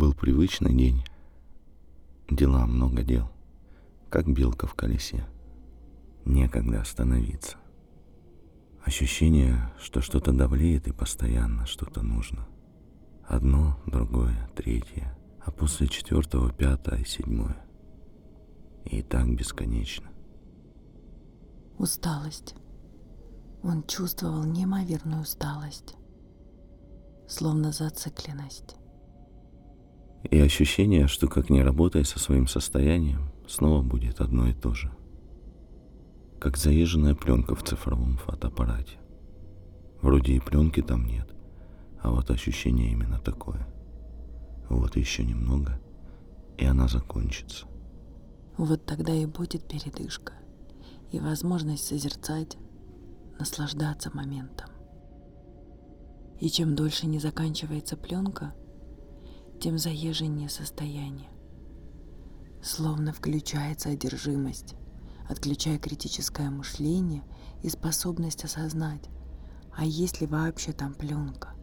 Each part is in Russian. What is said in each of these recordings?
Был привычный день. Дела, много дел. Как белка в колесе. Некогда остановиться. Ощущение, что что-то давлеет и постоянно что-то нужно. Одно, другое, третье, а после четвертого пятое, седьмое. И так бесконечно. Усталость. Он чувствовал неимоверную усталость, словно зацикленность. И ощущение, что как не работая со своим состоянием, снова будет одно и то же. Как заезженная пленка в цифровом фотоаппарате. Вроде и пленки там нет, а вот ощущение именно такое. Вот еще немного, и она закончится. Вот тогда и будет передышка, и возможность созерцать, наслаждаться моментом. И чем дольше не заканчивается пленка, тем заезженнее состояние. Словно включается одержимость, отключая критическое мышление и способность осознать, а есть ли вообще там пленка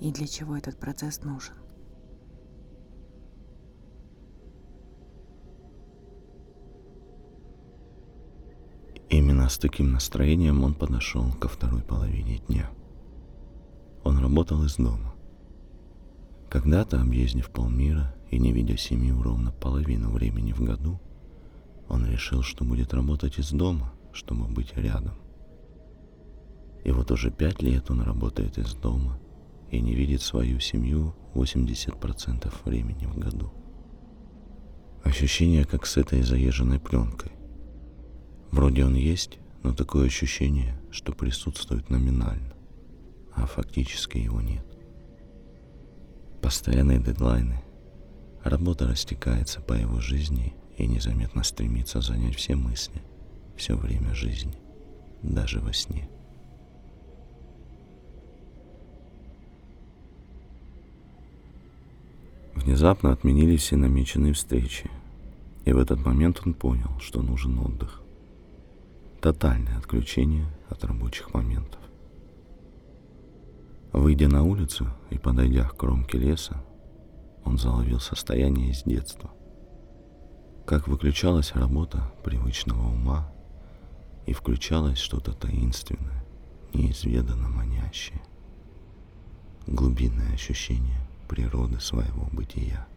и для чего этот процесс нужен. Именно с таким настроением он подошел ко второй половине дня. Он работал из дома. Когда-то, объездив полмира и не видя семьи ровно половину времени в году, он решил, что будет работать из дома, чтобы быть рядом. И вот уже пять лет он работает из дома и не видит свою семью 80% времени в году. Ощущение, как с этой заезженной пленкой. Вроде он есть, но такое ощущение, что присутствует номинально, а фактически его нет постоянные дедлайны. Работа растекается по его жизни и незаметно стремится занять все мысли, все время жизни, даже во сне. Внезапно отменили все намеченные встречи, и в этот момент он понял, что нужен отдых. Тотальное отключение от рабочих моментов. Выйдя на улицу и подойдя к кромке леса, он заловил состояние из детства. Как выключалась работа привычного ума и включалось что-то таинственное, неизведанно манящее. Глубинное ощущение природы своего бытия.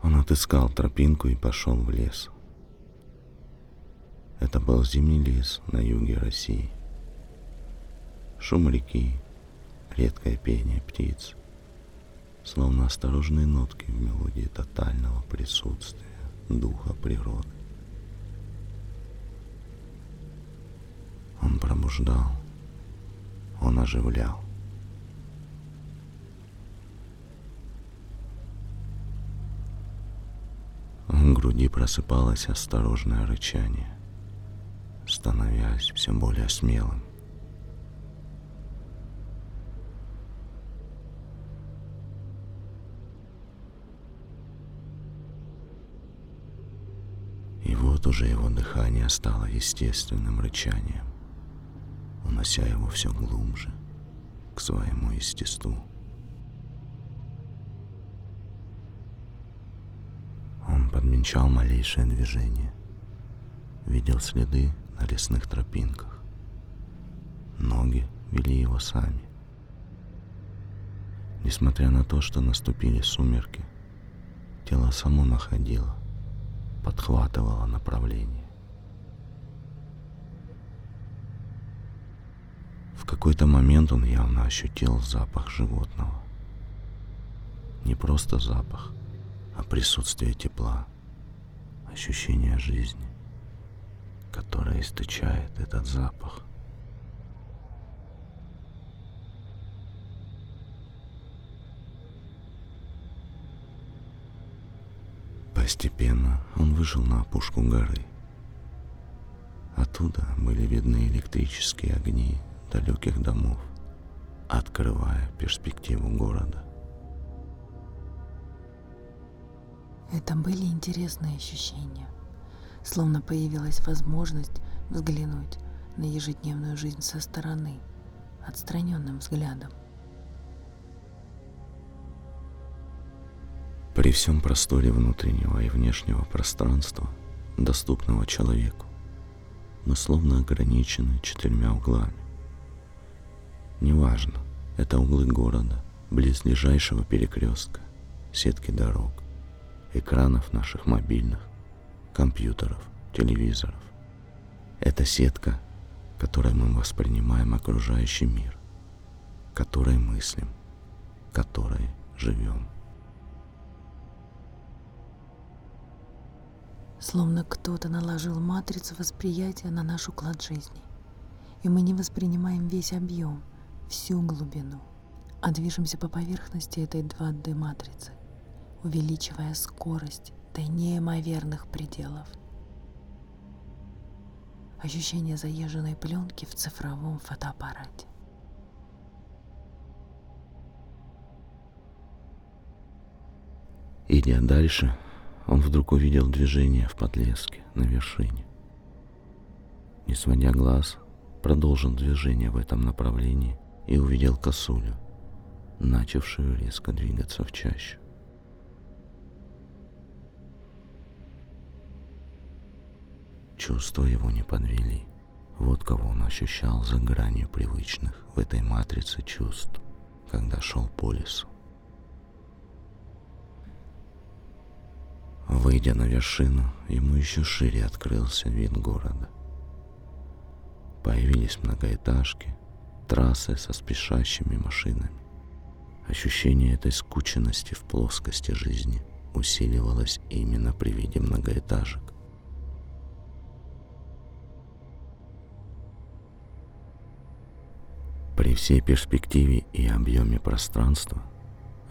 Он отыскал тропинку и пошел в лес – это был зимний лес на юге России. Шум реки, редкое пение птиц, словно осторожные нотки в мелодии тотального присутствия духа природы. Он пробуждал, он оживлял. В груди просыпалось осторожное рычание – становясь все более смелым. И вот уже его дыхание стало естественным рычанием, унося его все глубже к своему естеству. Он подмечал малейшее движение, видел следы на лесных тропинках. Ноги вели его сами. Несмотря на то, что наступили сумерки, тело само находило, подхватывало направление. В какой-то момент он явно ощутил запах животного. Не просто запах, а присутствие тепла, ощущение жизни которая источает этот запах. Постепенно он вышел на опушку горы. Оттуда были видны электрические огни далеких домов, открывая перспективу города. Это были интересные ощущения словно появилась возможность взглянуть на ежедневную жизнь со стороны, отстраненным взглядом. При всем просторе внутреннего и внешнего пространства, доступного человеку, мы словно ограничены четырьмя углами. Неважно, это углы города, близлежащего перекрестка, сетки дорог, экранов наших мобильных, компьютеров, телевизоров. Это сетка, которой мы воспринимаем окружающий мир, которой мыслим, которой живем. Словно кто-то наложил матрицу восприятия на наш уклад жизни. И мы не воспринимаем весь объем, всю глубину, а движемся по поверхности этой 2D-матрицы, увеличивая скорость до неимоверных пределов. Ощущение заезженной пленки в цифровом фотоаппарате. Идя дальше, он вдруг увидел движение в подлеске на вершине. Не сводя глаз, продолжил движение в этом направлении и увидел косулю, начавшую резко двигаться в чащу. Чувства его не подвели. Вот кого он ощущал за гранью привычных в этой матрице чувств, когда шел по лесу. Выйдя на вершину, ему еще шире открылся вид города. Появились многоэтажки, трассы со спешащими машинами. Ощущение этой скученности в плоскости жизни усиливалось именно при виде многоэтажек. При всей перспективе и объеме пространства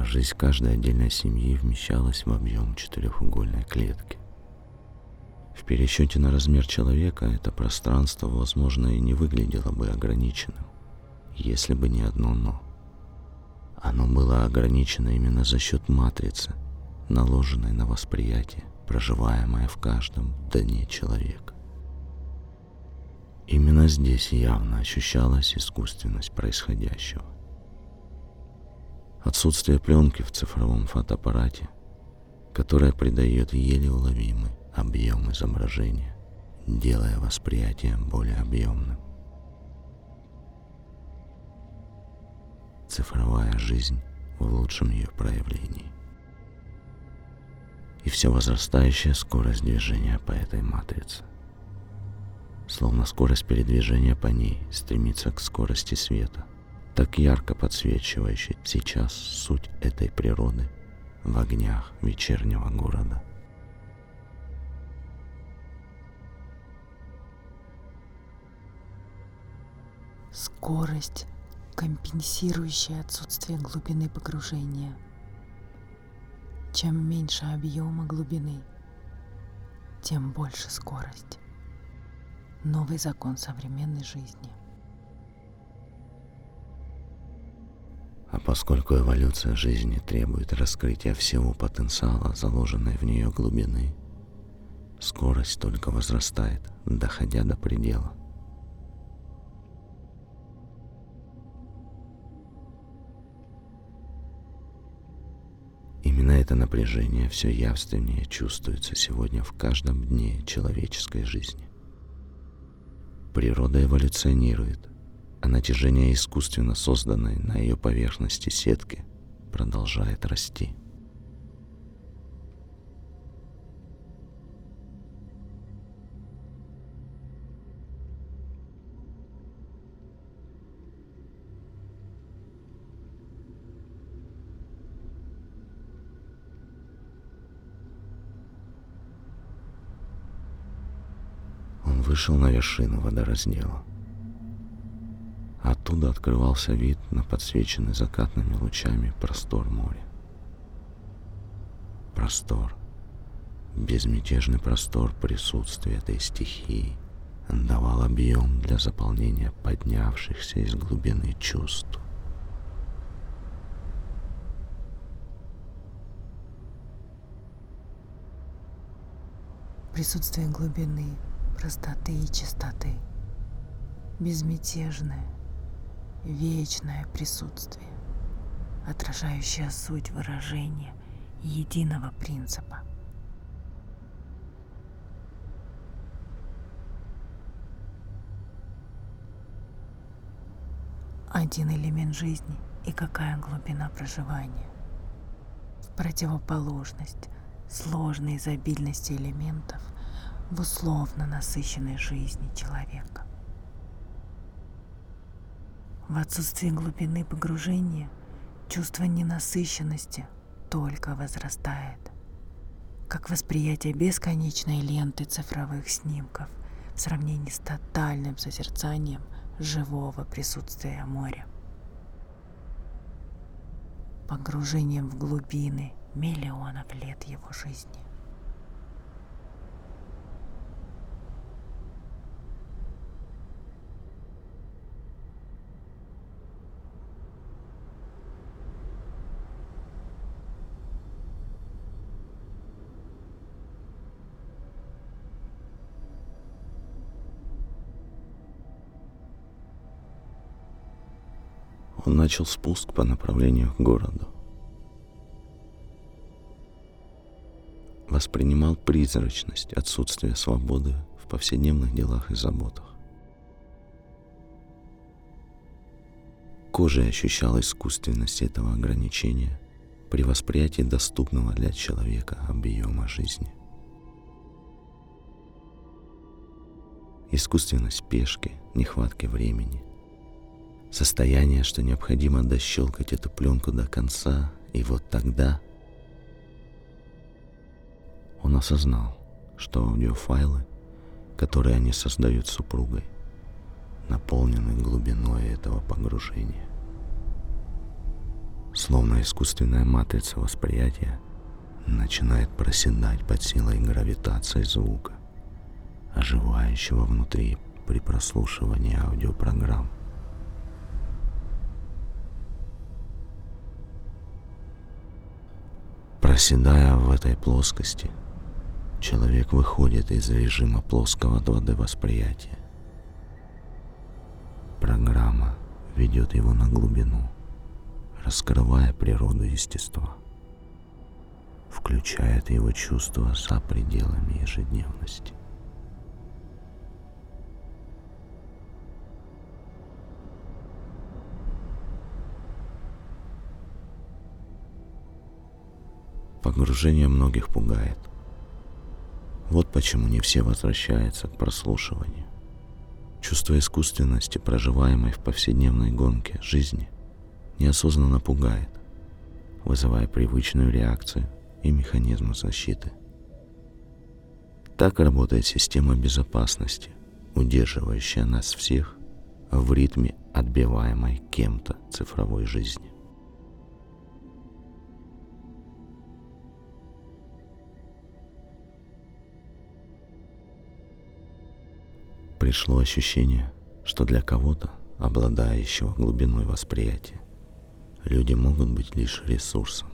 Жизнь каждой отдельной семьи вмещалась в объем четырехугольной клетки. В пересчете на размер человека это пространство, возможно, и не выглядело бы ограниченным, если бы не одно «но». Оно было ограничено именно за счет матрицы, наложенной на восприятие, проживаемое в каждом дне человека. Именно здесь явно ощущалась искусственность происходящего. Отсутствие пленки в цифровом фотоаппарате, которая придает еле уловимый объем изображения, делая восприятие более объемным. Цифровая жизнь в лучшем ее проявлении. И все возрастающая скорость движения по этой матрице. Словно скорость передвижения по ней стремится к скорости света – так ярко подсвечивающий сейчас суть этой природы в огнях вечернего города. Скорость, компенсирующая отсутствие глубины погружения. Чем меньше объема глубины, тем больше скорость. Новый закон современной жизни – А поскольку эволюция жизни требует раскрытия всего потенциала, заложенной в нее глубины, скорость только возрастает, доходя до предела. Именно это напряжение все явственнее чувствуется сегодня в каждом дне человеческой жизни. Природа эволюционирует – а натяжение искусственно созданной на ее поверхности сетки продолжает расти. Он вышел на вершину водораздела – Оттуда открывался вид на подсвеченный закатными лучами простор моря. Простор. Безмятежный простор присутствия этой стихии давал объем для заполнения поднявшихся из глубины чувств. Присутствие глубины, простоты и чистоты – безмятежное, вечное присутствие, отражающее суть выражения единого принципа. Один элемент жизни и какая глубина проживания. В противоположность сложной изобильности элементов в условно насыщенной жизни человека. В отсутствии глубины погружения чувство ненасыщенности только возрастает, как восприятие бесконечной ленты цифровых снимков в сравнении с тотальным созерцанием живого присутствия моря. Погружением в глубины миллионов лет его жизни. Он начал спуск по направлению к городу. Воспринимал призрачность, отсутствие свободы в повседневных делах и заботах. Кожей ощущал искусственность этого ограничения при восприятии доступного для человека объема жизни. Искусственность спешки, нехватки времени, Состояние, что необходимо дощелкать эту пленку до конца, и вот тогда он осознал, что аудиофайлы, которые они создают супругой, наполнены глубиной этого погружения. Словно искусственная матрица восприятия начинает проседать под силой гравитации звука, оживающего внутри при прослушивании аудиопрограмм. Проседая в этой плоскости, человек выходит из режима плоского 2D восприятия. Программа ведет его на глубину, раскрывая природу естества, включает его чувства за пределами ежедневности. Погружение многих пугает. Вот почему не все возвращаются к прослушиванию. Чувство искусственности, проживаемой в повседневной гонке жизни, неосознанно пугает, вызывая привычную реакцию и механизмы защиты. Так работает система безопасности, удерживающая нас всех в ритме отбиваемой кем-то цифровой жизни. Пришло ощущение, что для кого-то, обладающего глубиной восприятия, люди могут быть лишь ресурсом,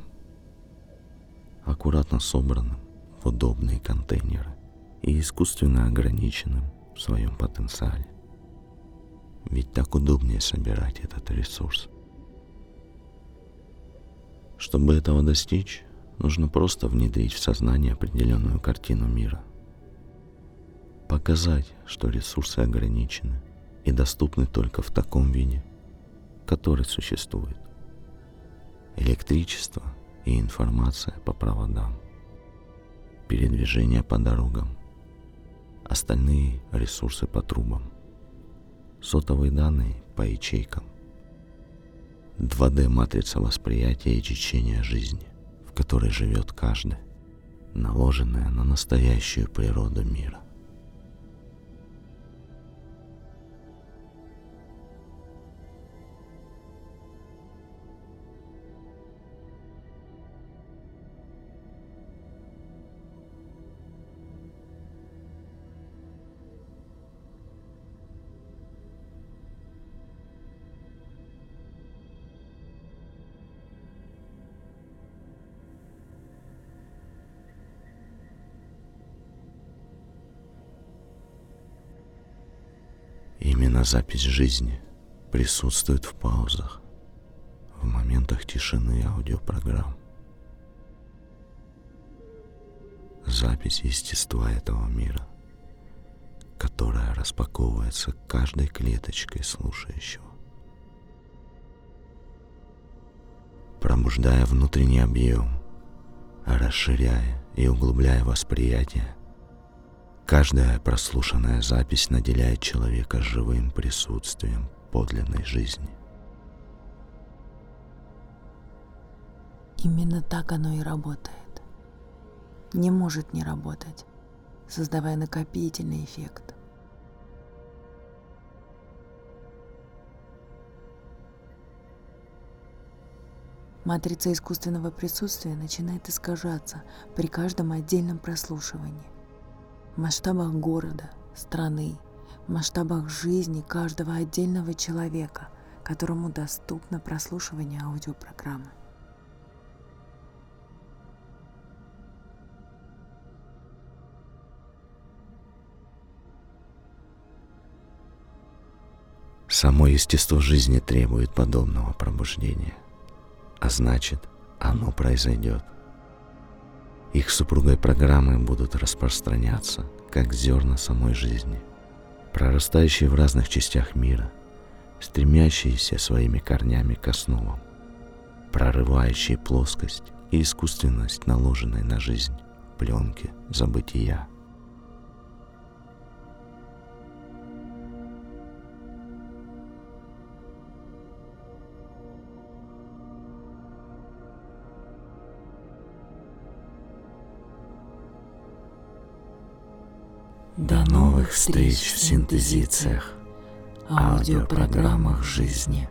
аккуратно собранным в удобные контейнеры и искусственно ограниченным в своем потенциале. Ведь так удобнее собирать этот ресурс. Чтобы этого достичь, нужно просто внедрить в сознание определенную картину мира – показать, что ресурсы ограничены и доступны только в таком виде, который существует. Электричество и информация по проводам, передвижение по дорогам, остальные ресурсы по трубам, сотовые данные по ячейкам, 2D-матрица восприятия и течения жизни, в которой живет каждый, наложенная на настоящую природу мира. Именно запись жизни присутствует в паузах, в моментах тишины аудиопрограмм. Запись естества этого мира, которая распаковывается каждой клеточкой слушающего. Пробуждая внутренний объем, расширяя и углубляя восприятие – Каждая прослушанная запись наделяет человека живым присутствием подлинной жизни. Именно так оно и работает. Не может не работать, создавая накопительный эффект. Матрица искусственного присутствия начинает искажаться при каждом отдельном прослушивании в масштабах города, страны, в масштабах жизни каждого отдельного человека, которому доступно прослушивание аудиопрограммы. Само естество жизни требует подобного пробуждения, а значит, оно произойдет. Их супругой программы будут распространяться, как зерна самой жизни, прорастающие в разных частях мира, стремящиеся своими корнями к основам, прорывающие плоскость и искусственность, наложенной на жизнь пленки забытия – встреч в синтезициях, аудиопрограммах жизни.